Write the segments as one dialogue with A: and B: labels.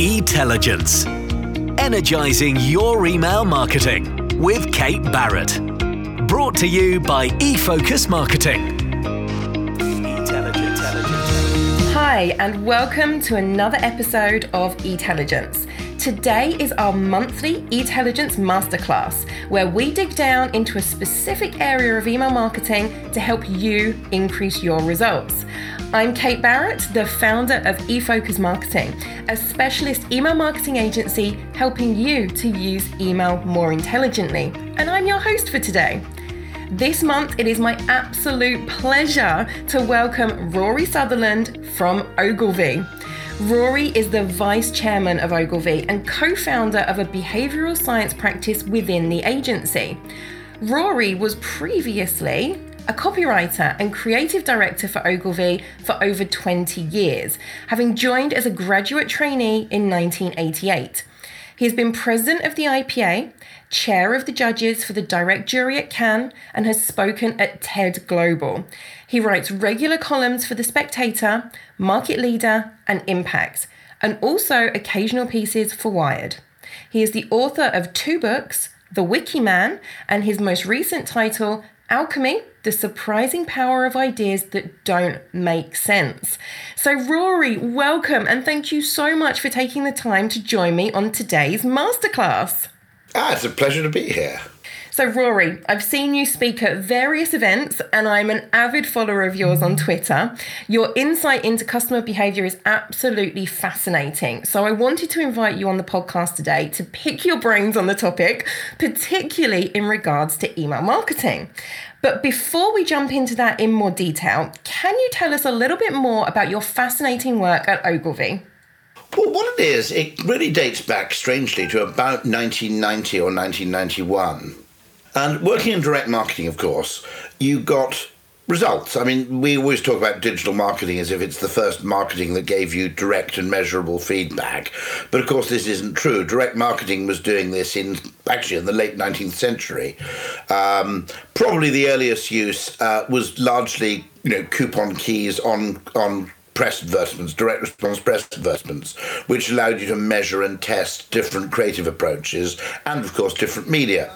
A: Etelligence. Energizing your email marketing with Kate Barrett. Brought to you by eFocus Marketing.
B: Hi, and welcome to another episode of Etelligence. Today is our monthly Etelligence Masterclass, where we dig down into a specific area of email marketing to help you increase your results. I'm Kate Barrett, the founder of eFocus Marketing, a specialist email marketing agency helping you to use email more intelligently. And I'm your host for today. This month, it is my absolute pleasure to welcome Rory Sutherland from Ogilvy. Rory is the vice chairman of Ogilvy and co founder of a behavioral science practice within the agency. Rory was previously a copywriter and creative director for Ogilvy for over 20 years, having joined as a graduate trainee in 1988. He has been president of the IPA, chair of the judges for the direct jury at Cannes, and has spoken at TED Global. He writes regular columns for The Spectator, Market Leader, and Impact, and also occasional pieces for Wired. He is the author of two books, The Wiki Man, and his most recent title, Alchemy the surprising power of ideas that don't make sense. So, Rory, welcome and thank you so much for taking the time to join me on today's masterclass.
C: Ah, it's a pleasure to be here.
B: So, Rory, I've seen you speak at various events, and I'm an avid follower of yours on Twitter. Your insight into customer behavior is absolutely fascinating. So, I wanted to invite you on the podcast today to pick your brains on the topic, particularly in regards to email marketing. But before we jump into that in more detail, can you tell us a little bit more about your fascinating work at Ogilvy?
C: Well, what it is, it really dates back strangely to about 1990 or 1991. And working in direct marketing, of course, you got results. I mean, we always talk about digital marketing as if it's the first marketing that gave you direct and measurable feedback. But of course, this isn't true. Direct marketing was doing this in actually in the late 19th century. Um, probably the earliest use uh, was largely, you know, coupon keys on on press advertisements, direct response press advertisements, which allowed you to measure and test different creative approaches and, of course, different media.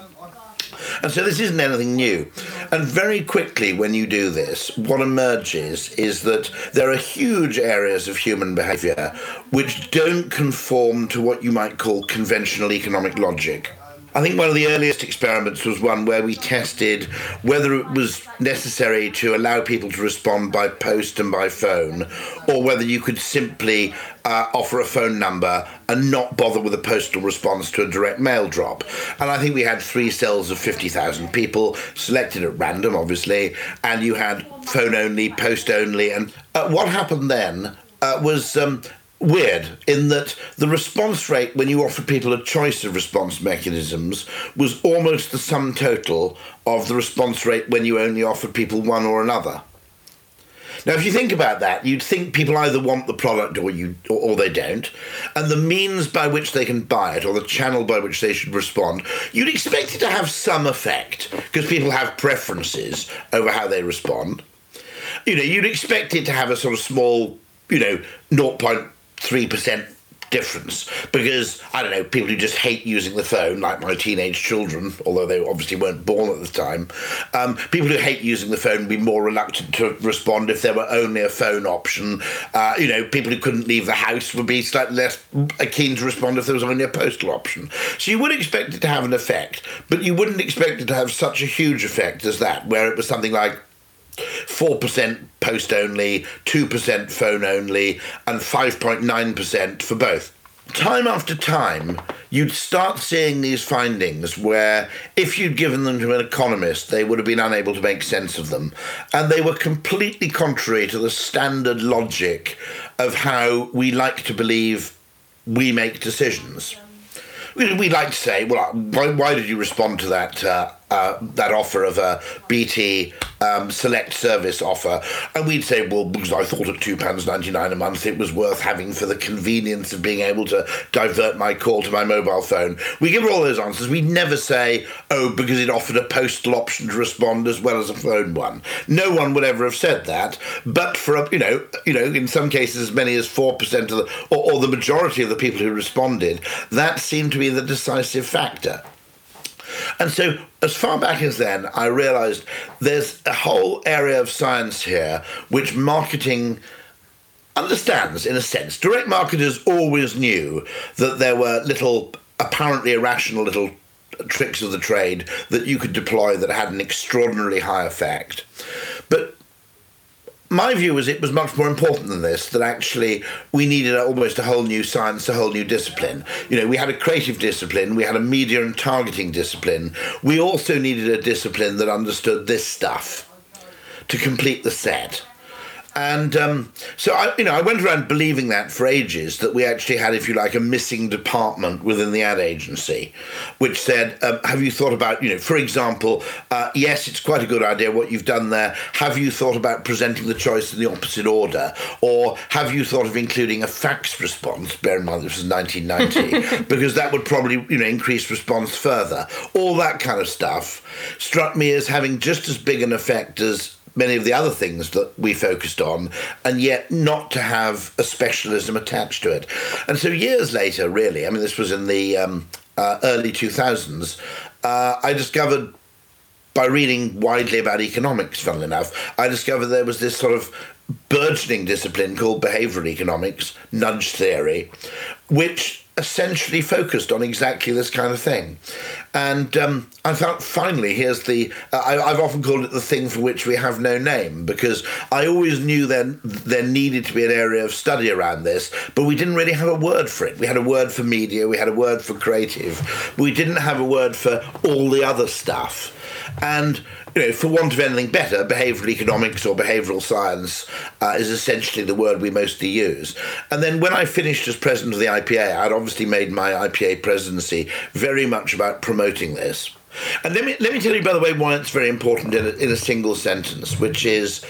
C: And so this isn't anything new. And very quickly, when you do this, what emerges is that there are huge areas of human behavior which don't conform to what you might call conventional economic logic. I think one of the earliest experiments was one where we tested whether it was necessary to allow people to respond by post and by phone, or whether you could simply uh, offer a phone number and not bother with a postal response to a direct mail drop. And I think we had three cells of 50,000 people selected at random, obviously, and you had phone only, post only. And uh, what happened then uh, was um, weird in that the response rate when you offered people a choice of response mechanisms was almost the sum total of the response rate when you only offered people one or another. Now, if you think about that, you'd think people either want the product or you or, or, they don't, and the means by which they can buy it or the channel by which they should respond, you'd expect it to have some effect because people have preferences over how they respond. You know, you'd expect it to have a sort of small, you know, 0. 3% difference because I don't know people who just hate using the phone, like my teenage children, although they obviously weren't born at the time. Um, people who hate using the phone would be more reluctant to respond if there were only a phone option. Uh, you know, people who couldn't leave the house would be slightly less keen to respond if there was only a postal option. So you would expect it to have an effect, but you wouldn't expect it to have such a huge effect as that, where it was something like 4% post only, 2% phone only, and 5.9% for both. Time after time, you'd start seeing these findings where, if you'd given them to an economist, they would have been unable to make sense of them. And they were completely contrary to the standard logic of how we like to believe we make decisions we, like to say, well, why, why, did you respond to that uh, uh, that offer of a BT um, select service offer, and we'd say, well, because I thought at two pounds ninety nine a month it was worth having for the convenience of being able to divert my call to my mobile phone. We give all those answers. We never say, oh, because it offered a postal option to respond as well as a phone one. No one would ever have said that. But for a, you know, you know, in some cases as many as four percent of the, or, or the majority of the people who responded, that seemed to be the decisive factor. And so, as far back as then, I realized there's a whole area of science here which marketing understands in a sense. Direct marketers always knew that there were little, apparently irrational little tricks of the trade that you could deploy that had an extraordinarily high effect. My view was it was much more important than this, that actually we needed almost a whole new science, a whole new discipline. You know, we had a creative discipline, we had a media and targeting discipline. We also needed a discipline that understood this stuff to complete the set. And um, so I, you know, I went around believing that for ages that we actually had, if you like, a missing department within the ad agency, which said, um, "Have you thought about, you know, for example, uh, yes, it's quite a good idea what you've done there. Have you thought about presenting the choice in the opposite order, or have you thought of including a fax response? Bear in mind this was 1990, because that would probably, you know, increase response further. All that kind of stuff struck me as having just as big an effect as many of the other things that we focused on, and yet not to have a specialism attached to it. And so years later, really, I mean, this was in the um, uh, early 2000s, uh, I discovered by reading widely about economics, funnily enough, I discovered there was this sort of burgeoning discipline called behavioral economics, nudge theory, which essentially focused on exactly this kind of thing. And um, I thought, finally, here's the. Uh, I, have often called it the thing for which we have no name because I always knew then there needed to be an area of study around this, but we didn't really have a word for it. We had a word for media, we had a word for creative, we didn't have a word for all the other stuff. And you know, for want of anything better, behavioural economics or behavioural science uh, is essentially the word we mostly use. And then when I finished as president of the IPA, I'd obviously made my IPA presidency very much about promoting this. And let me let me tell you, by the way, why it's very important in a, in a single sentence, which is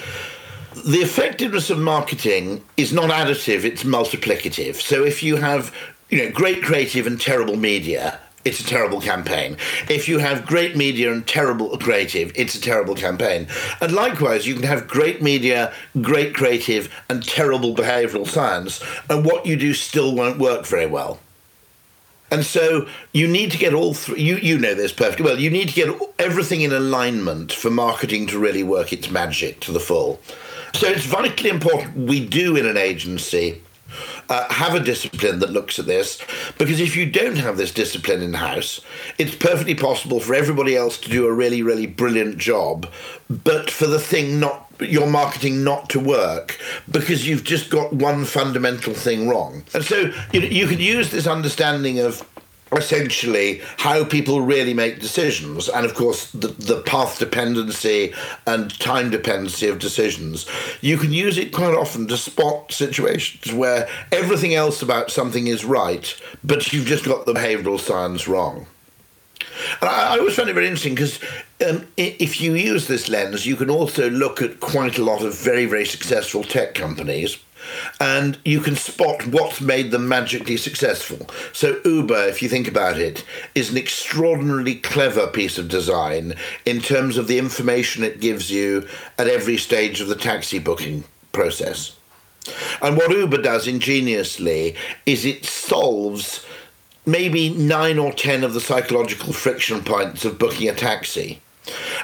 C: the effectiveness of marketing is not additive; it's multiplicative. So if you have you know great creative and terrible media, it's a terrible campaign. If you have great media and terrible creative, it's a terrible campaign. And likewise, you can have great media, great creative, and terrible behavioral science, and what you do still won't work very well. And so you need to get all three, you, you know this perfectly well, you need to get everything in alignment for marketing to really work its magic to the full. So it's vitally important we do in an agency uh, have a discipline that looks at this because if you don't have this discipline in house, it's perfectly possible for everybody else to do a really, really brilliant job, but for the thing not your marketing not to work because you've just got one fundamental thing wrong. And so you, you could use this understanding of essentially how people really make decisions and of course the, the path dependency and time dependency of decisions. You can use it quite often to spot situations where everything else about something is right but you've just got the behavioral science wrong. And I, I always find it very interesting because um, if you use this lens, you can also look at quite a lot of very, very successful tech companies and you can spot what's made them magically successful. So, Uber, if you think about it, is an extraordinarily clever piece of design in terms of the information it gives you at every stage of the taxi booking process. And what Uber does ingeniously is it solves maybe nine or ten of the psychological friction points of booking a taxi.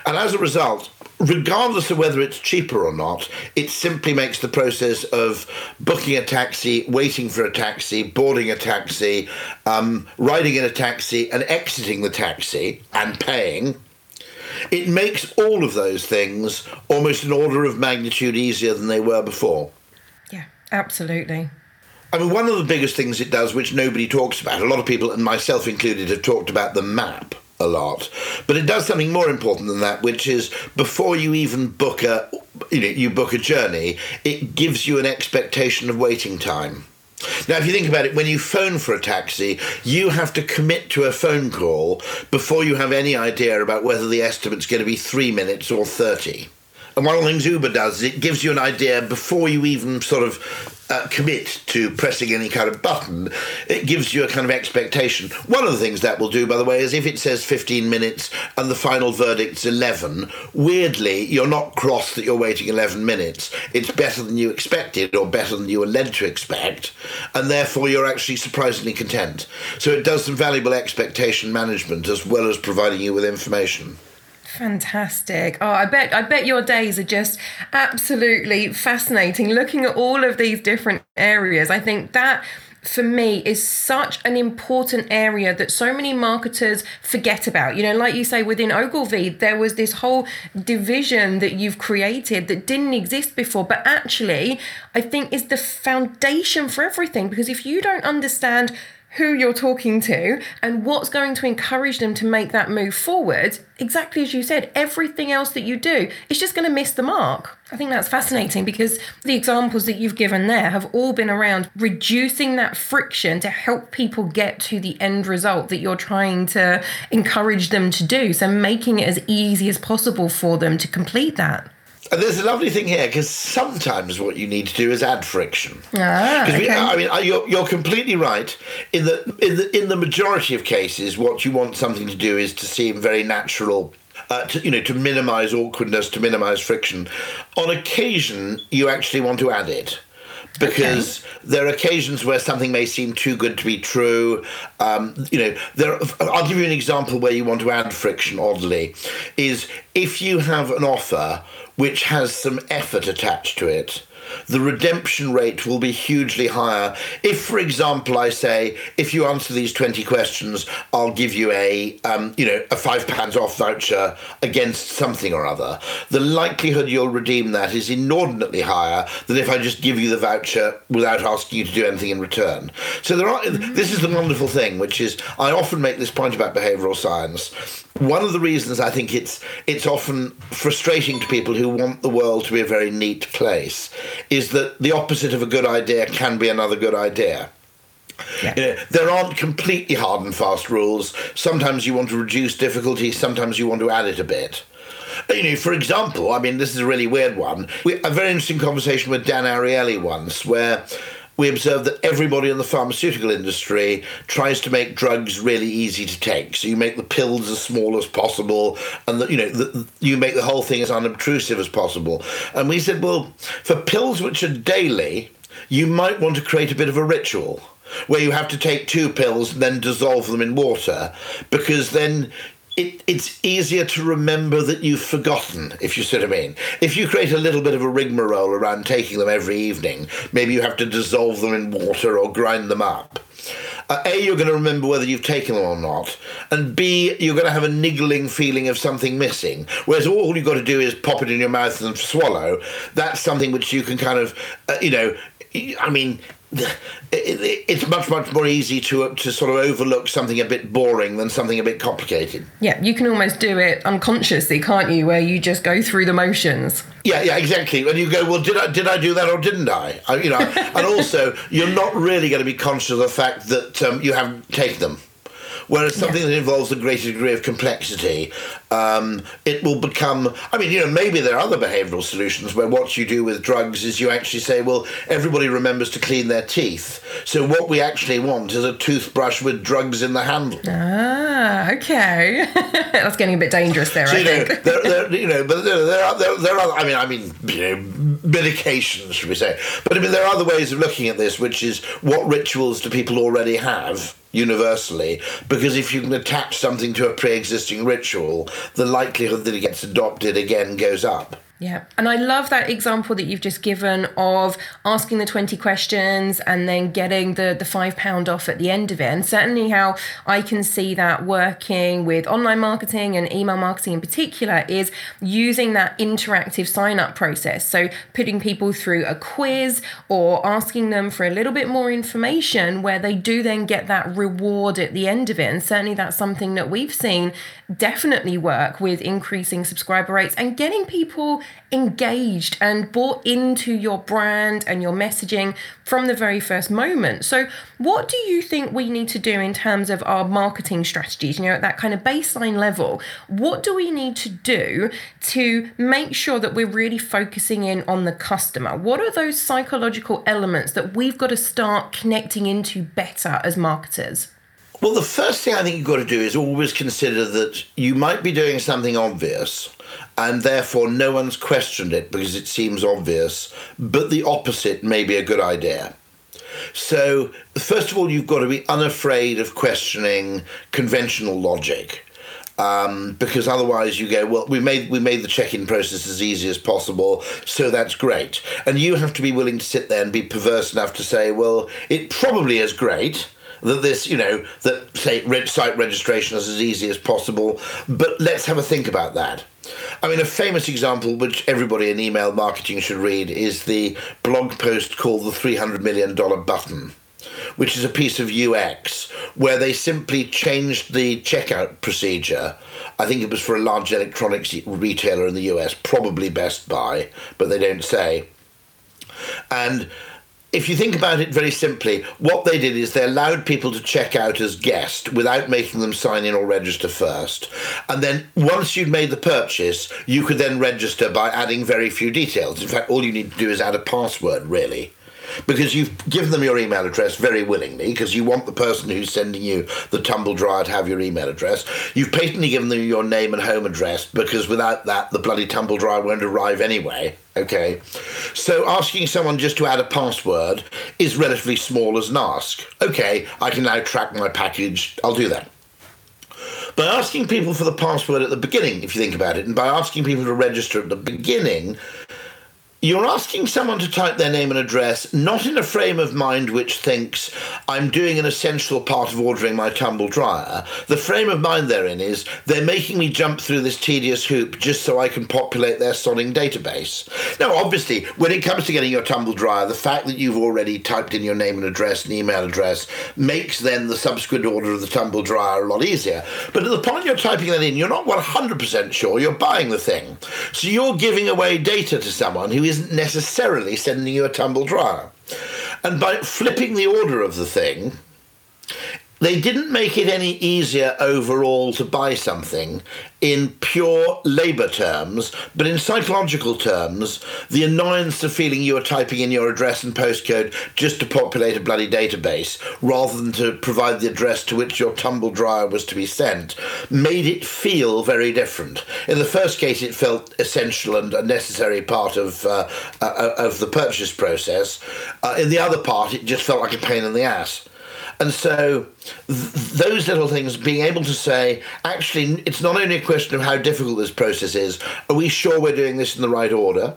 C: And as a result, regardless of whether it's cheaper or not, it simply makes the process of booking a taxi, waiting for a taxi, boarding a taxi, um, riding in a taxi, and exiting the taxi and paying. It makes all of those things almost an order of magnitude easier than they were before.
B: Yeah, absolutely.
C: I mean, one of the biggest things it does, which nobody talks about, a lot of people, and myself included, have talked about the map a lot. But it does something more important than that, which is before you even book a, you know, you book a journey, it gives you an expectation of waiting time. Now, if you think about it, when you phone for a taxi, you have to commit to a phone call before you have any idea about whether the estimate's going to be three minutes or 30. And one of the things Uber does is it gives you an idea before you even sort of uh, commit to pressing any kind of button. It gives you a kind of expectation. One of the things that will do, by the way, is if it says 15 minutes and the final verdict's 11, weirdly, you're not cross that you're waiting 11 minutes. It's better than you expected or better than you were led to expect, and therefore you're actually surprisingly content. So it does some valuable expectation management as well as providing you with information.
B: Fantastic. Oh, I bet I bet your days are just absolutely fascinating looking at all of these different areas. I think that for me is such an important area that so many marketers forget about. You know, like you say, within Ogilvy, there was this whole division that you've created that didn't exist before, but actually, I think is the foundation for everything because if you don't understand who you're talking to and what's going to encourage them to make that move forward, exactly as you said, everything else that you do is just going to miss the mark. I think that's fascinating because the examples that you've given there have all been around reducing that friction to help people get to the end result that you're trying to encourage them to do. So making it as easy as possible for them to complete that.
C: And there's a lovely thing here because sometimes what you need to do is add friction.
B: Ah, okay.
C: we, I mean, you're, you're completely right. In the in the in the majority of cases, what you want something to do is to seem very natural. Uh, to, you know, to minimise awkwardness, to minimise friction. On occasion, you actually want to add it because okay. there are occasions where something may seem too good to be true. Um, you know, there. I'll give you an example where you want to add friction. Oddly, is if you have an offer which has some effort attached to it the redemption rate will be hugely higher. If, for example, I say, if you answer these 20 questions, I'll give you a, um, you know, a five pounds off voucher against something or other, the likelihood you'll redeem that is inordinately higher than if I just give you the voucher without asking you to do anything in return. So there are, this is the wonderful thing, which is I often make this point about behavioural science one of the reasons I think it's it's often frustrating to people who want the world to be a very neat place is that the opposite of a good idea can be another good idea. Yeah. You know, there aren't completely hard and fast rules. Sometimes you want to reduce difficulty, sometimes you want to add it a bit. You know, for example, I mean, this is a really weird one. We, a very interesting conversation with Dan Ariely once, where we observe that everybody in the pharmaceutical industry tries to make drugs really easy to take. So you make the pills as small as possible, and the, you know the, you make the whole thing as unobtrusive as possible. And we said, well, for pills which are daily, you might want to create a bit of a ritual where you have to take two pills and then dissolve them in water because then it, it's easier to remember that you've forgotten, if you see what I mean. If you create a little bit of a rigmarole around taking them every evening, maybe you have to dissolve them in water or grind them up. Uh, a, you're going to remember whether you've taken them or not, and B, you're going to have a niggling feeling of something missing. Whereas all you've got to do is pop it in your mouth and swallow. That's something which you can kind of, uh, you know, I mean, it's much much more easy to to sort of overlook something a bit boring than something a bit complicated.
B: Yeah, you can almost do it unconsciously, can't you? Where you just go through the motions.
C: Yeah, yeah, exactly. And you go, well, did I did I do that or didn't I? I you know, and also you're not really going to be conscious of the fact that um, you haven't taken them. Whereas something yeah. that involves a greater degree of complexity, um, it will become. I mean, you know, maybe there are other behavioural solutions where what you do with drugs is you actually say, well, everybody remembers to clean their teeth. So what we actually want is a toothbrush with drugs in the handle.
B: Ah, okay. That's getting a bit dangerous there. So, I
C: you
B: think.
C: Know, there, there, you know, but there, there are there, there are. I mean, I mean, you know, medications, should we say? But I mean, there are other ways of looking at this, which is what rituals do people already have universally because if you can attach something to a pre-existing ritual the likelihood that it gets adopted again goes up
B: yeah. And I love that example that you've just given of asking the 20 questions and then getting the, the five pound off at the end of it. And certainly how I can see that working with online marketing and email marketing in particular is using that interactive sign up process. So putting people through a quiz or asking them for a little bit more information where they do then get that reward at the end of it. And certainly that's something that we've seen definitely work with increasing subscriber rates and getting people engaged and bought into your brand and your messaging from the very first moment. So, what do you think we need to do in terms of our marketing strategies? You know, at that kind of baseline level, what do we need to do to make sure that we're really focusing in on the customer? What are those psychological elements that we've got to start connecting into better as marketers?
C: Well, the first thing I think you've got to do is always consider that you might be doing something obvious and therefore no one's questioned it because it seems obvious, but the opposite may be a good idea. So, first of all, you've got to be unafraid of questioning conventional logic. Um, because otherwise you go well we made we made the check-in process as easy as possible so that's great and you have to be willing to sit there and be perverse enough to say well it probably is great that this, you know, that say site registration is as easy as possible. But let's have a think about that. I mean, a famous example which everybody in email marketing should read is the blog post called the $300 million button, which is a piece of UX where they simply changed the checkout procedure. I think it was for a large electronics retailer in the US, probably Best Buy, but they don't say. And if you think about it very simply, what they did is they allowed people to check out as guest without making them sign in or register first. And then once you'd made the purchase, you could then register by adding very few details. In fact, all you need to do is add a password, really because you've given them your email address very willingly because you want the person who's sending you the tumble dryer to have your email address. You've patently given them your name and home address because without that, the bloody tumble dryer won't arrive anyway. Okay, so asking someone just to add a password is relatively small as an ask. Okay, I can now track my package. I'll do that by asking people for the password at the beginning, if you think about it, and by asking people to register at the beginning, you're asking someone to type their name and address not in a frame of mind which thinks, I'm doing an essential part of ordering my tumble dryer. The frame of mind they're in is, they're making me jump through this tedious hoop just so I can populate their sodding database. Now, obviously, when it comes to getting your tumble dryer, the fact that you've already typed in your name and address and email address makes then the subsequent order of the tumble dryer a lot easier. But at the point you're typing that in, you're not 100% sure you're buying the thing. So you're giving away data to someone who isn't necessarily sending you a tumble dryer. And by flipping the order of the thing, they didn't make it any easier overall to buy something in pure labour terms, but in psychological terms, the annoyance of feeling you were typing in your address and postcode just to populate a bloody database rather than to provide the address to which your tumble dryer was to be sent made it feel very different. In the first case, it felt essential and a necessary part of uh, uh, of the purchase process. Uh, in the other part, it just felt like a pain in the ass. And so th- those little things, being able to say, actually, it's not only a question of how difficult this process is, are we sure we're doing this in the right order?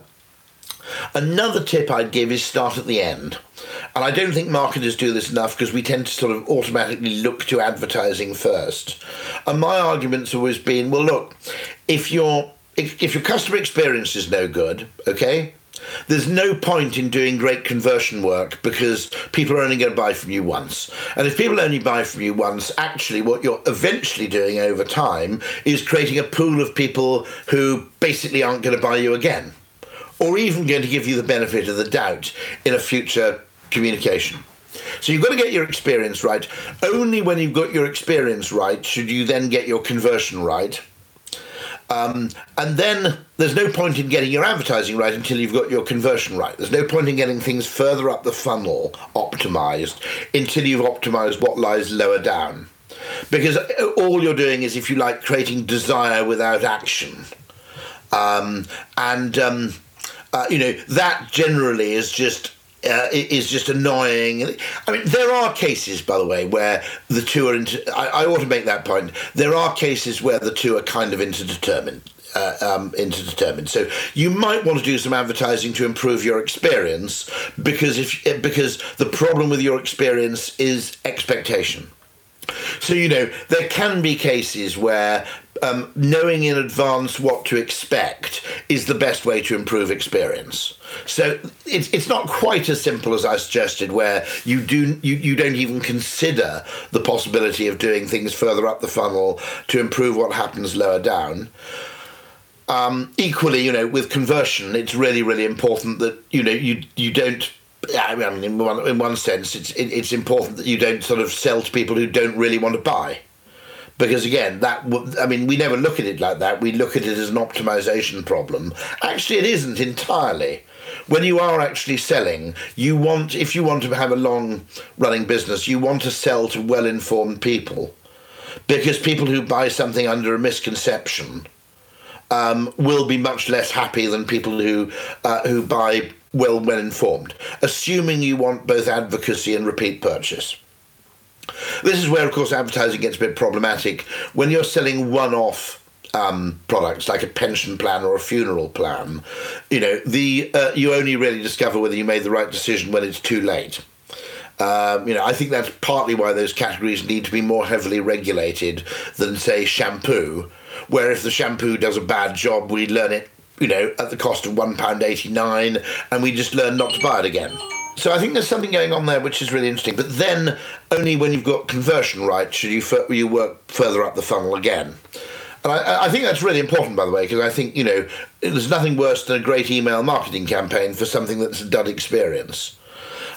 C: Another tip I'd give is start at the end. And I don't think marketers do this enough because we tend to sort of automatically look to advertising first. And my argument's always been, well, look, if your if, if your customer experience is no good, okay, there's no point in doing great conversion work because people are only going to buy from you once. And if people only buy from you once, actually, what you're eventually doing over time is creating a pool of people who basically aren't going to buy you again, or even going to give you the benefit of the doubt in a future communication. So you've got to get your experience right. Only when you've got your experience right should you then get your conversion right. Um, and then there's no point in getting your advertising right until you've got your conversion right. There's no point in getting things further up the funnel optimized until you've optimized what lies lower down. Because all you're doing is, if you like, creating desire without action. Um, and, um, uh, you know, that generally is just uh, is just annoying. I mean, there are cases, by the way, where the two are. Inter- I, I ought to make that point. There are cases where the two are kind of interdetermined. Uh, um, interdetermined. So you might want to do some advertising to improve your experience because if because the problem with your experience is expectation. So, you know, there can be cases where um, knowing in advance what to expect is the best way to improve experience. So it's, it's not quite as simple as I suggested, where you do you, you don't even consider the possibility of doing things further up the funnel to improve what happens lower down. Um, equally, you know, with conversion, it's really, really important that you know you you don't. I mean, in one, in one sense, it's it, it's important that you don't sort of sell to people who don't really want to buy, because again, that w- I mean, we never look at it like that. We look at it as an optimization problem. Actually, it isn't entirely. When you are actually selling, you want if you want to have a long running business, you want to sell to well informed people, because people who buy something under a misconception um, will be much less happy than people who uh, who buy well well informed, assuming you want both advocacy and repeat purchase. This is where, of course, advertising gets a bit problematic when you're selling one-off. Um, products like a pension plan or a funeral plan, you know, the uh, you only really discover whether you made the right decision when it's too late. Um, you know, I think that's partly why those categories need to be more heavily regulated than, say, shampoo, where if the shampoo does a bad job, we learn it, you know, at the cost of £1.89 and we just learn not to buy it again. So I think there's something going on there which is really interesting. But then only when you've got conversion right should you, you work further up the funnel again. And I, I, think that's really important, by the way, because I think, you know, there's nothing worse than a great email marketing campaign for something that's a dud experience.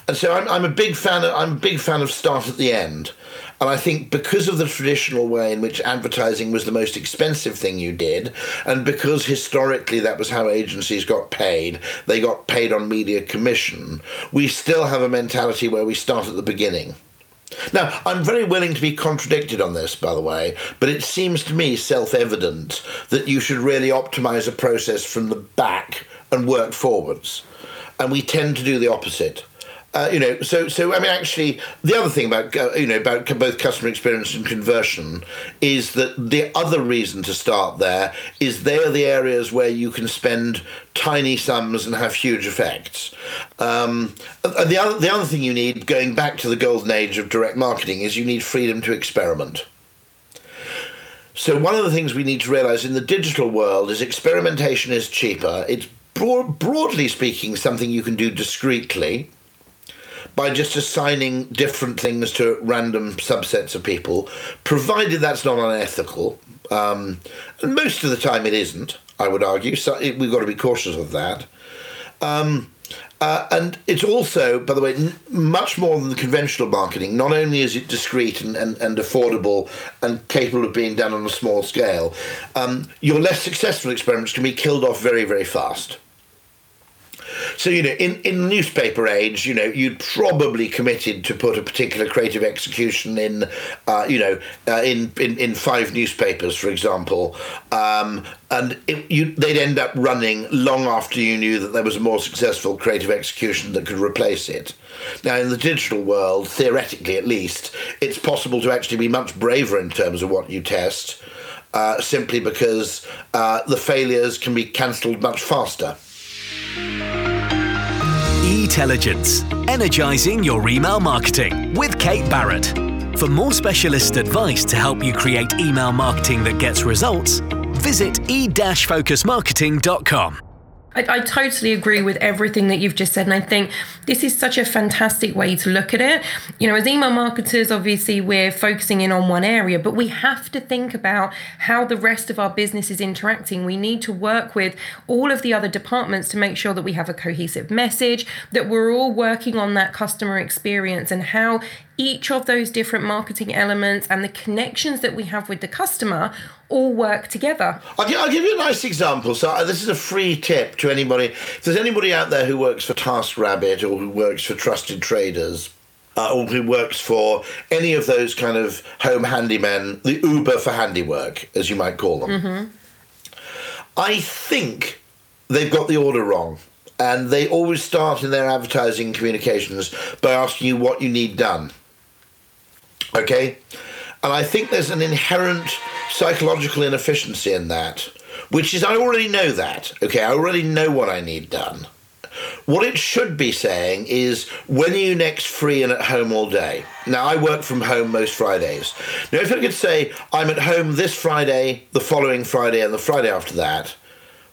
C: And so I'm, I'm a big fan of, I'm a big fan of start at the end. And I think because of the traditional way in which advertising was the most expensive thing you did, and because historically that was how agencies got paid, they got paid on media commission, we still have a mentality where we start at the beginning. Now, I'm very willing to be contradicted on this, by the way, but it seems to me self evident that you should really optimize a process from the back and work forwards. And we tend to do the opposite. Uh, you know, so so I mean, actually, the other thing about uh, you know about both customer experience and conversion is that the other reason to start there is they are the areas where you can spend tiny sums and have huge effects. Um, and the other the other thing you need, going back to the golden age of direct marketing, is you need freedom to experiment. So one of the things we need to realize in the digital world is experimentation is cheaper. It's broad, broadly speaking something you can do discreetly by just assigning different things to random subsets of people, provided that's not unethical. Um, and most of the time it isn't, I would argue. So we've got to be cautious of that. Um, uh, and it's also, by the way, n- much more than the conventional marketing. Not only is it discreet and, and, and affordable and capable of being done on a small scale, um, your less successful experiments can be killed off very, very fast. So, you know, in, in newspaper age, you know, you'd probably committed to put a particular creative execution in, uh, you know, uh, in, in, in five newspapers, for example. Um, and it, you, they'd end up running long after you knew that there was a more successful creative execution that could replace it. Now, in the digital world, theoretically at least, it's possible to actually be much braver in terms of what you test, uh, simply because uh, the failures can be cancelled much faster.
A: Etelligence, energizing your email marketing with Kate Barrett. For more specialist advice to help you create email marketing that gets results, visit e-focusmarketing.com.
B: I, I, totally agree with everything that you've just said. And I think this is such a fantastic way to look at it. You know, as email marketers, obviously we're focusing in on one area, but we have to think about how the rest of our business is interacting. We need to work with all of the other departments to make sure that we have a cohesive message, that we're all working on that customer experience and how each of those different marketing elements and the connections that we have with the customer all work together.
C: I'll, I'll, give you a nice example. So uh, this is a free tip to anybody. If there's anybody out there who works for TaskRabbit or who works for Trusted Traders, uh, or who works for any of those kind of home handymen, the Uber for handiwork, as you might call them. Mm-hmm. I think they've got the order wrong. And they always start in their advertising communications by asking you what you need done. Okay? And I think there's an inherent psychological inefficiency in that, which is I already know that. Okay, I already know what I need done. What it should be saying is, when are you next free and at home all day? Now, I work from home most Fridays. Now, if I could say, I'm at home this Friday, the following Friday, and the Friday after that,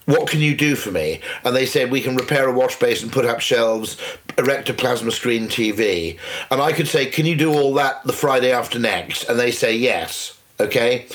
C: what can you do for me? And they said, we can repair a wash basin, put up shelves, erect a plasma screen TV. And I could say, can you do all that the Friday after next? And they say, yes. Okay,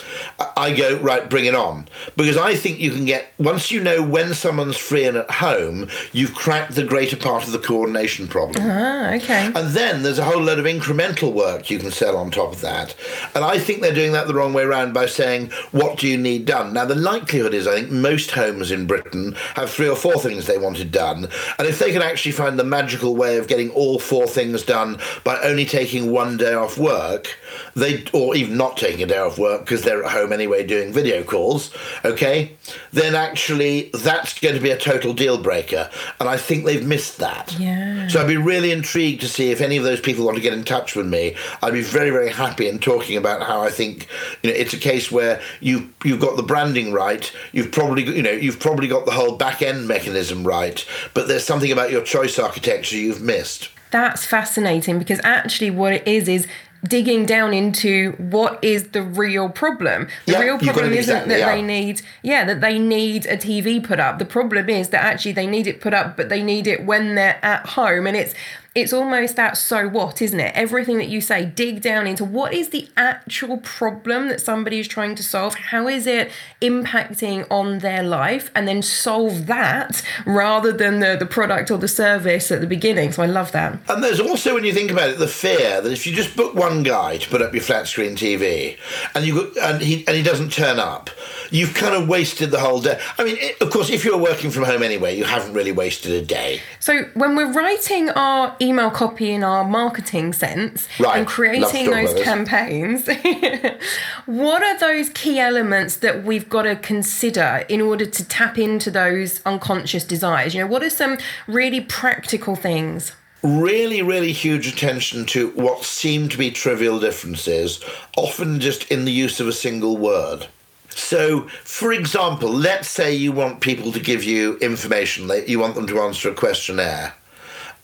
C: I go, right, bring it on. Because I think you can get, once you know when someone's free and at home, you've cracked the greater part of the coordination problem.
B: Ah, okay.
C: And then there's a whole load of incremental work you can sell on top of that. And I think they're doing that the wrong way around by saying, what do you need done? Now, the likelihood is, I think most homes in Britain have three or four things they wanted done. And if they can actually find the magical way of getting all four things done by only taking one day off work, they or even not taking a day off work because they're at home anyway doing video calls, okay, then actually that's going to be a total deal breaker. And I think they've missed that.
B: Yeah.
C: So I'd be really intrigued to see if any of those people want to get in touch with me. I'd be very, very happy in talking about how I think you know it's a case where you you've got the branding right, you've probably you know you've probably got the whole back end mechanism right, but there's something about your choice architecture you've missed.
B: That's fascinating because actually, what it is is digging down into what is the real problem. The
C: Yeah,
B: real problem isn't
C: exactly,
B: that
C: yeah.
B: they need, yeah, that they need a TV put up. The problem is that actually they need it put up, but they need it when they're at home, and it's it's almost that so what, isn't it? Everything that you say, dig down into what is the actual problem that somebody is trying to solve. How is it impacting on their life, and then solve that rather than the the product or the service at the beginning. So I love that.
C: And there's also, when you think about it, the fear that if you just book one guy to put up your flat screen TV, and you and he and he doesn't turn up, you've kind of wasted the whole day. I mean, it, of course, if you're working from home anyway, you haven't really wasted a day.
B: So when we're writing our email copy in our marketing sense
C: Right.
B: and creating those campaigns, what are those key elements that we've got to consider in order to tap into those unconscious desires? You know, what are some really practical things?
C: really, really huge attention to what seem to be trivial differences, often just in the use of a single word. So, for example, let's say you want people to give you information, you want them to answer a questionnaire.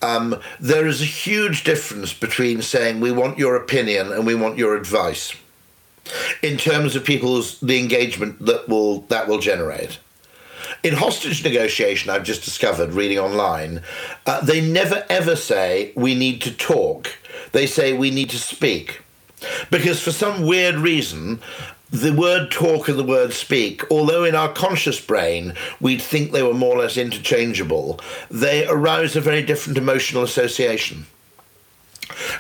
C: Um, there is a huge difference between saying we want your opinion and we want your advice in terms of people's the engagement that will that will generate in hostage negotiation, I've just discovered reading online, uh, they never ever say we need to talk. They say we need to speak. Because for some weird reason, the word talk and the word speak, although in our conscious brain we'd think they were more or less interchangeable, they arouse a very different emotional association.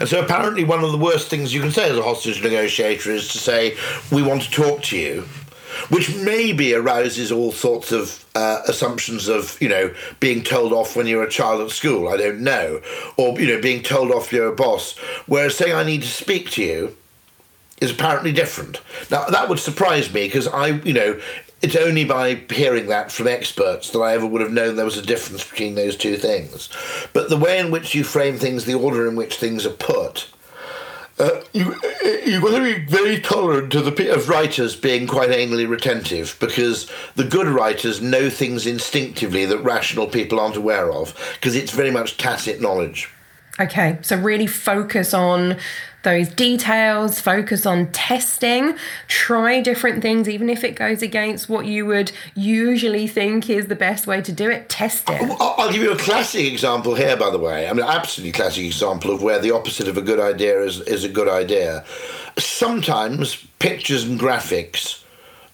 C: And so apparently one of the worst things you can say as a hostage negotiator is to say, we want to talk to you, which maybe arouses all sorts of uh, assumptions of, you know, being told off when you're a child at school, I don't know, or, you know, being told off you're a boss. Whereas saying, I need to speak to you is apparently different. Now, that would surprise me because I, you know, it's only by hearing that from experts that I ever would have known there was a difference between those two things. But the way in which you frame things, the order in which things are put, uh, you you've got to be very tolerant to the of writers being quite anally retentive because the good writers know things instinctively that rational people aren't aware of because it's very much tacit knowledge.
B: Okay, so really focus on those details, focus on testing, try different things, even if it goes against what you would usually think is the best way to do it, test it.
C: I'll give you a classic example here, by the way. I mean, an absolutely classic example of where the opposite of a good idea is, is a good idea. Sometimes pictures and graphics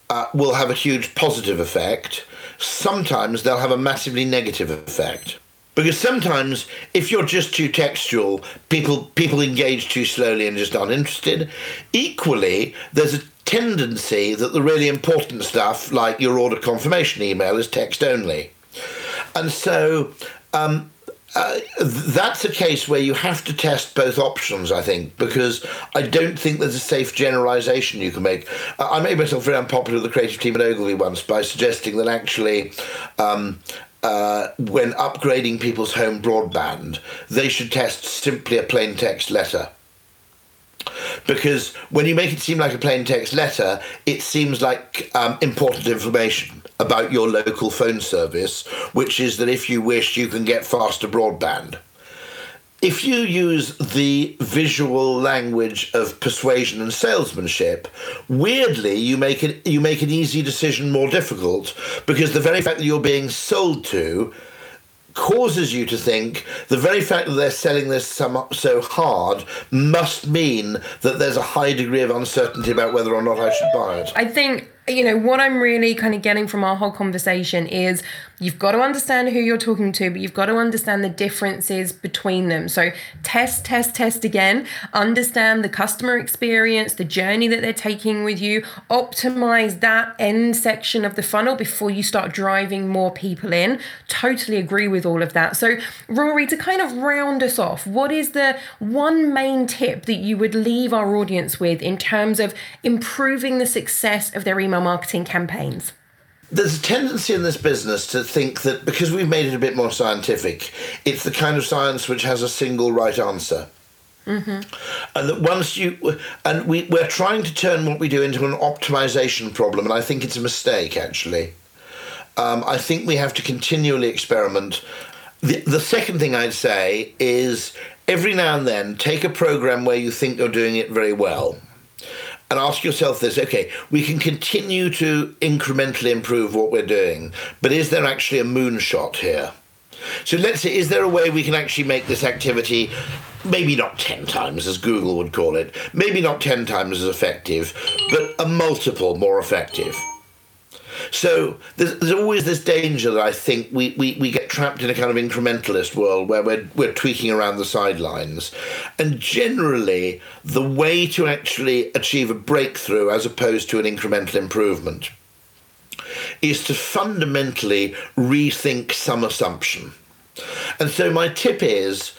C: uh, will have a huge positive effect. Sometimes they'll have a massively negative effect. Because sometimes, if you're just too textual, people people engage too slowly and just aren't interested. Equally, there's a tendency that the really important stuff, like your order confirmation email, is text only. And so um, uh, that's a case where you have to test both options, I think, because I don't think there's a safe generalization you can make. Uh, I made myself very unpopular with the creative team at Ogilvy once by suggesting that actually. Um, uh, when upgrading people's home broadband, they should test simply a plain text letter because when you make it seem like a plain text letter, it seems like um, important information about your local phone service, which is that if you wish, you can get faster broadband. If you use the visual language of persuasion and salesmanship, weirdly you make it you make an easy decision more difficult because the very fact that you're being sold to causes you to think the very fact that they're selling this so hard must mean that there's a high degree of uncertainty about whether or not I should buy it.
B: I think you know, what I'm really kind of getting from our whole conversation is you've got to understand who you're talking to, but you've got to understand the differences between them. So test, test, test again, understand the customer experience, the journey that they're taking with you, optimize that end section of the funnel before you start driving more people in. Totally agree with all of that. So, Rory, to kind of round us off, what is the one main tip that you would leave our audience with in terms of improving the success of their email? marketing campaigns?
C: There's a tendency in this business to think that because we've made it a bit more scientific, it's the kind of science which has a single right answer. Mm-hmm. And that once you and we we're trying to turn what we do into an optimization problem, and I think it's a mistake actually. Um, I think we have to continually experiment. The, the second thing I'd say is every now and then take a program where you think you're doing it very well and ask yourself this okay, we can continue to incrementally improve what we're doing, but is there actually a moonshot here? So let's say, is there a way we can actually make this activity maybe not 10 times as Google would call it, maybe not 10 times as effective, but a multiple more effective? So there's, there's always this danger that I think we, we, we get trapped in a kind of incrementalist world where we're, we're tweaking around the sidelines. And generally, the way to actually achieve a breakthrough as opposed to an incremental improvement is to fundamentally rethink some assumption. And so my tip is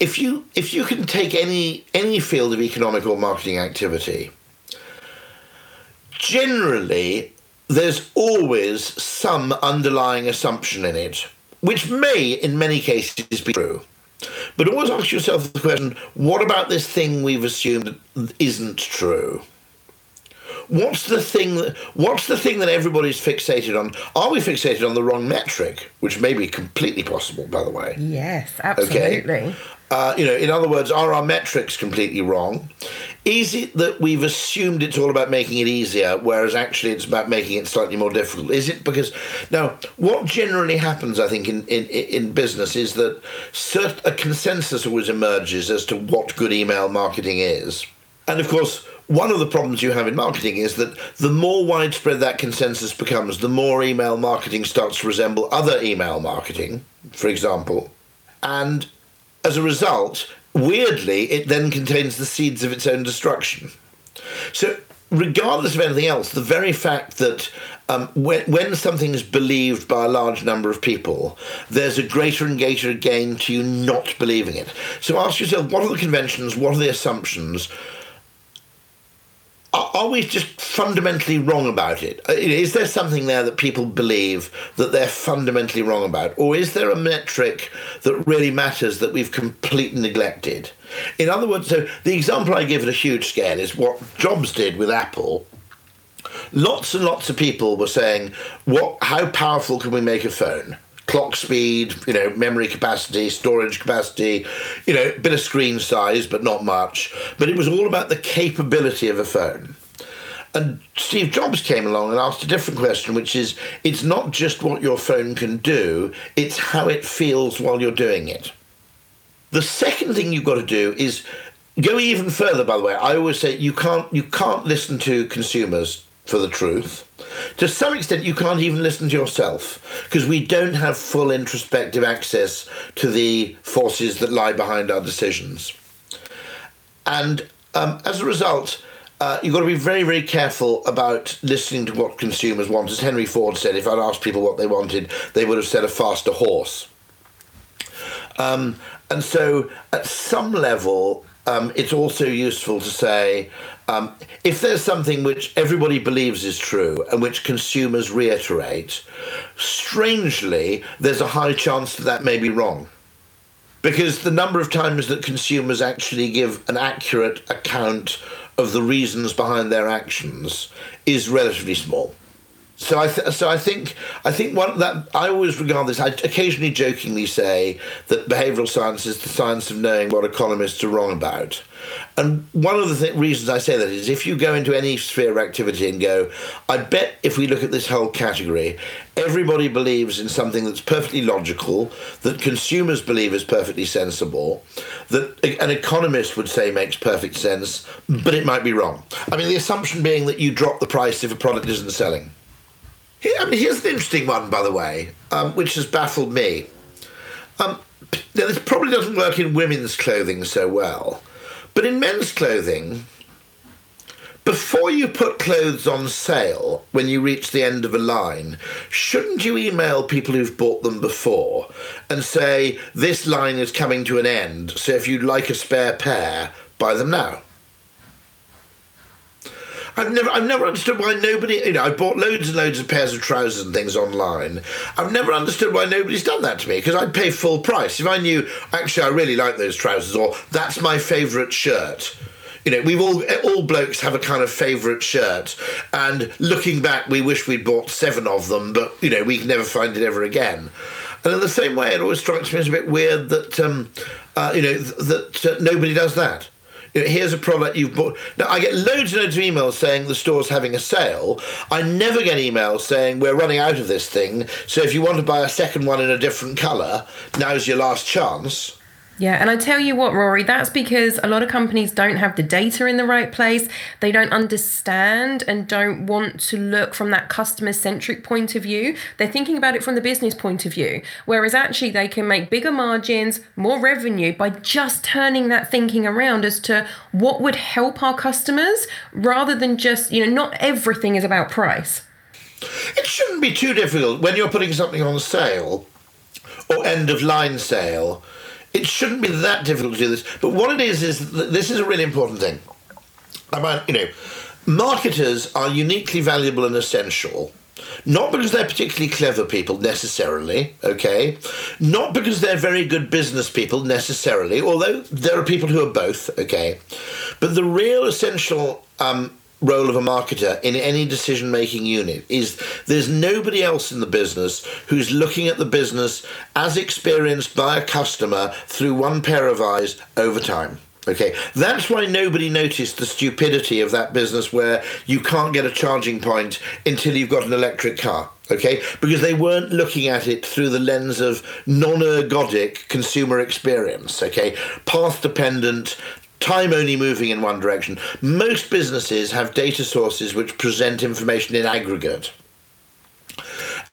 C: if you if you can take any any field of economic or marketing activity generally there's always some underlying assumption in it, which may, in many cases, be true. But always ask yourself the question what about this thing we've assumed isn't true? What's the thing that what's the thing that everybody's fixated on? Are we fixated on the wrong metric, which may be completely possible, by the way?
B: Yes, absolutely. Okay?
C: Uh, you know, in other words, are our metrics completely wrong? Is it that we've assumed it's all about making it easier, whereas actually it's about making it slightly more difficult? Is it because now what generally happens, I think, in in, in business is that cert, a consensus always emerges as to what good email marketing is, and of course. One of the problems you have in marketing is that the more widespread that consensus becomes, the more email marketing starts to resemble other email marketing, for example. And as a result, weirdly, it then contains the seeds of its own destruction. So, regardless of anything else, the very fact that um, when, when something is believed by a large number of people, there's a greater and greater gain to you not believing it. So ask yourself what are the conventions, what are the assumptions, are we just fundamentally wrong about it? Uh, there something there that people believe that they're fundamentally wrong about? Or is there a metric that really matters that we've completely neglected? In other words, so the example I give at a huge scale is what Jobs did with Apple. Lots and lots of people were saying, "What? How powerful can we make a phone?" Clock speed, you know, memory capacity, storage capacity, you know, bit of screen size, but not much. But it was all about the capability of a phone. And Steve Jobs came along and asked a different question, which is it's not just what your phone can do, it's how it feels while you're doing it. The second thing you've got to do is go even further, by the way. I always say you can't you can't listen to consumers for the truth. To some extent, you can't even listen to yourself because we don't have full introspective access to the forces that lie behind our decisions. And um, as a result, uh, you've got to be very, very careful about listening to what consumers want. As Henry Ford said, if I'd asked people what they wanted, they would have said a faster horse. Um, and so, at some level, um, it's also useful to say um, if there's something which everybody believes is true and which consumers reiterate, strangely, there's a high chance that that may be wrong. Because the number of times that consumers actually give an accurate account of the reasons behind their actions is relatively small. So I, th- so I think I think one that I always regard this. I occasionally jokingly say that behavioural science is the science of knowing what economists are wrong about. And one of the th- reasons I say that is if you go into any sphere of activity and go, I bet if we look at this whole category, everybody believes in something that's perfectly logical, that consumers believe is perfectly sensible, that an economist would say makes perfect sense, but it might be wrong. I mean, the assumption being that you drop the price if a product isn't selling. Here, I mean, here's an interesting one, by the way, um, which has baffled me. Um, now, this probably doesn't work in women's clothing so well, but in men's clothing, before you put clothes on sale when you reach the end of a line, shouldn't you email people who've bought them before and say, this line is coming to an end, so if you'd like a spare pair, buy them now? I've never, I've never understood why nobody, you know, I bought loads and loads of pairs of trousers and things online. I've never understood why nobody's done that to me because I'd pay full price. If I knew, actually, I really like those trousers or that's my favourite shirt. You know, we've all, all blokes have a kind of favourite shirt. And looking back, we wish we'd bought seven of them, but, you know, we can never find it ever again. And in the same way, it always strikes me as a bit weird that, um, uh, you know, th- that uh, nobody does that you know, here's a product you've bought. Now, I get loads and loads of emails saying the store's having a sale. I never get emails saying we're running out of this thing, so if you want to buy a second one in a different colour, now's your last chance.
B: Yeah, and I tell you what, Rory, that's because a lot of companies don't have the data in the right place. They don't understand and don't want to look from that customer centric point of view. They're thinking about it from the business point of view, whereas actually they can make bigger margins, more revenue by just turning that thinking around as to what would help our customers rather than just, you know, not everything is about price.
C: It shouldn't be too difficult when you're putting something on sale or end of line sale it shouldn't be that difficult to do this. But what it is is this is a really important thing. About you know, marketers are uniquely valuable and essential. Not because they're particularly clever people necessarily, okay? Not because they're very good business people necessarily, although there are people who are both, okay? But the real essential um, role of a marketer in any decision making unit is there's nobody else in the business who's looking at the business as experienced by a customer through one pair of eyes over time. Okay, that's why nobody noticed the stupidity of that business where you can't get a charging point until you've got an electric car. Okay, because they weren't looking at it through the lens of non ergodic consumer experience. Okay, path dependent, time only moving in one direction. Most businesses have data sources which present information in aggregate.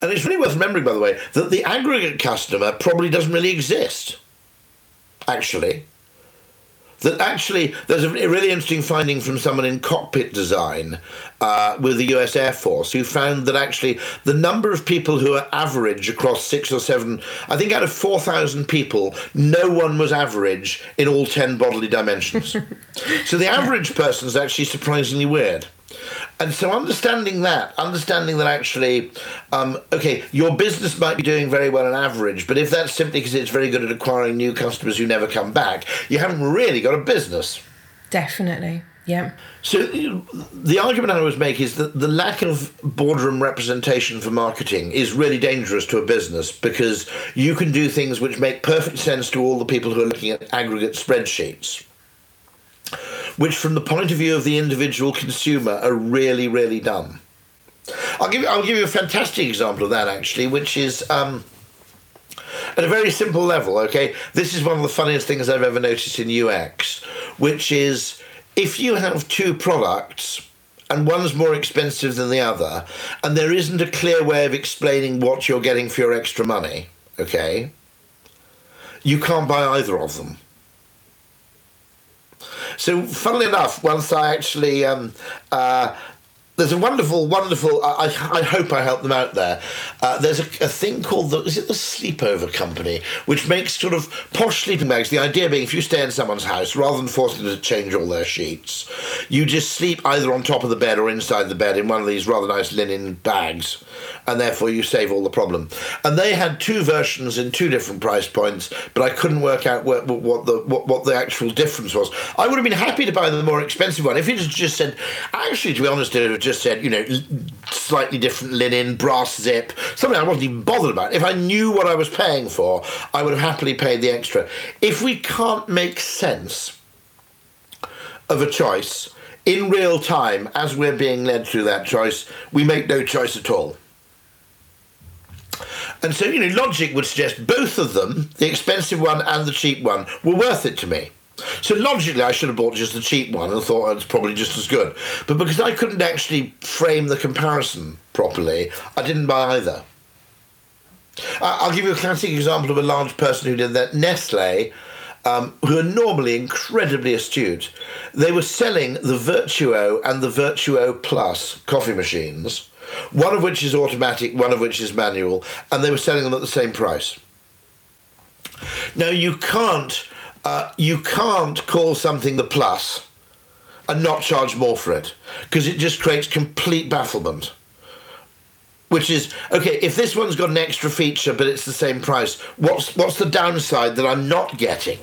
C: And it's really worth remembering, by the way, that the aggregate customer probably doesn't really exist, actually that actually there's a really interesting finding from someone in cockpit design uh, with the US Air Force who found that actually the number of people who are average across six or seven, I think out of 4,000 people, no one was average in all 10 bodily dimensions. so the average person is actually surprisingly weird. And so understanding that, understanding that actually, um, okay, your business might be doing very well on average, but if that's simply because it's very good at acquiring new customers who never come back, you haven't really got a business.
B: Definitely. Yeah.
C: So the argument I always make is that the lack of boardroom representation for marketing is really dangerous to a business because you can do things which make perfect sense to all the people who are looking at aggregate spreadsheets which, from the point of view of the individual consumer, are really, really dumb. I'll give you, I'll give you a fantastic example of that actually, which is um, at a very simple level. Okay, this is one of the funniest things I've ever noticed in UX, which is if you have two products and one's more expensive than the other, and there isn't a clear way of explaining what you're getting for your extra money. Okay, you can't buy either of them. So, funnily enough, once I actually um, uh, there's a wonderful, wonderful. I, I hope I help them out there. Uh, there's a, a, thing called the is it the Sleepover Company, which makes sort of posh sleeping bags. The idea being, if you stay in someone's house, rather than forcing them to change all their sheets, You just sleep either on top of the bed or inside the bed in one of these rather nice linen bags, and therefore you save all the problem. And they had two versions in two different price points, but I couldn't work out what, what the what, what the actual difference was. I would have been happy to buy the more expensive one if it had just said. Actually, to be honest, it just said you know slightly different linen, brass zip, something I wasn't even bothered about. If I knew what I was paying for, I would have happily paid the extra. If we can't make sense of a choice in real time as we're being led through that choice, we make no choice at all. And so, you know, logic would suggest both of them, the expensive one and the cheap one, were worth it to me. So logically, I should have bought just the cheap one and thought it's probably just as good. But because I couldn't actually frame the comparison properly, I didn't buy either. I'll give you a classic example of a large person who did that. Nestle um, who are normally incredibly astute, they were selling the Vertuo and the Vertuo Plus coffee machines, one of which is automatic, one of which is manual, and they were selling them at the same price. Now you can't uh, you can't call something the Plus and not charge more for it because it just creates complete bafflement. Which is okay if this one's got an extra feature but it's the same price. What's what's the downside that I'm not getting?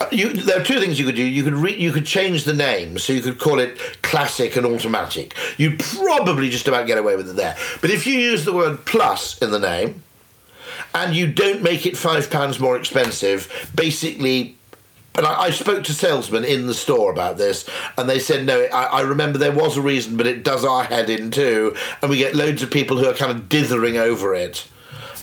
C: Uh, you, there are two things you could do. You could re, you could change the name, so you could call it classic and automatic. You'd probably just about get away with it there. But if you use the word plus in the name, and you don't make it five pounds more expensive, basically and I, I, spoke to salesmen in the store about this, and they said, no, I, I, remember there was a reason, but it does our head in too, and we get loads of people who are kind of dithering over it.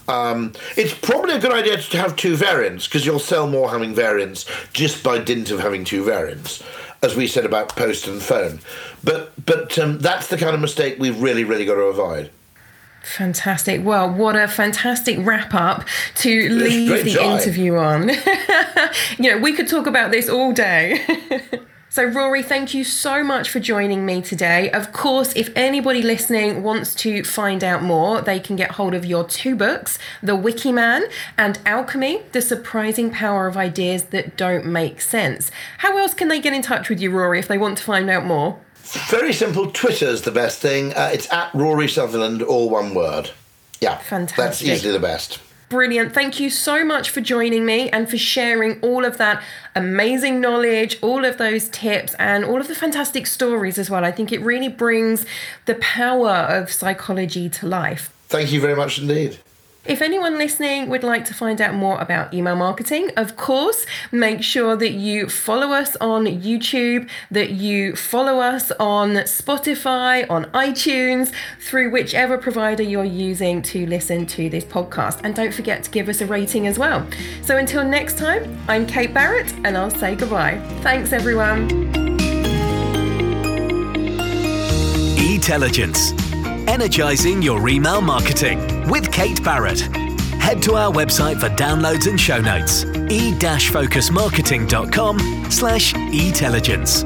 C: Um, it's probably a good idea to have two variants because you'll sell more having variants just by dint of having two variants, as we said about post and phone. But but um, that's the kind of mistake we've really really got to avoid.
B: Fantastic. Well, what a fantastic wrap up to leave the interview on. you know, we could talk about this all day. So, Rory, thank you so much for joining me today. Of course, if anybody listening wants to find out more, they can get hold of your two books, The Wiki Man and Alchemy The Surprising Power of Ideas That Don't Make Sense. How else can they get in touch with you, Rory, if they want to find out more?
C: Very simple. Twitter's the best thing. Uh, it's at Rory Sutherland, all one word. Yeah,
B: fantastic.
C: That's easily the best.
B: Brilliant. Thank you so much for joining me and for sharing all of that amazing knowledge, all of those tips, and all of the fantastic stories as well. I think it really brings the power of psychology to life.
C: Thank you very much indeed.
B: If anyone listening would like to find out more about email marketing, of course, make sure that you follow us on YouTube, that you follow us on Spotify, on iTunes, through whichever provider you're using to listen to this podcast. And don't forget to give us a rating as well. So until next time, I'm Kate Barrett and I'll say goodbye. Thanks, everyone.
A: Etelligence Energizing your email marketing with Kate Barrett. Head to our website for downloads and show notes. e-focusmarketing.com slash etelligence.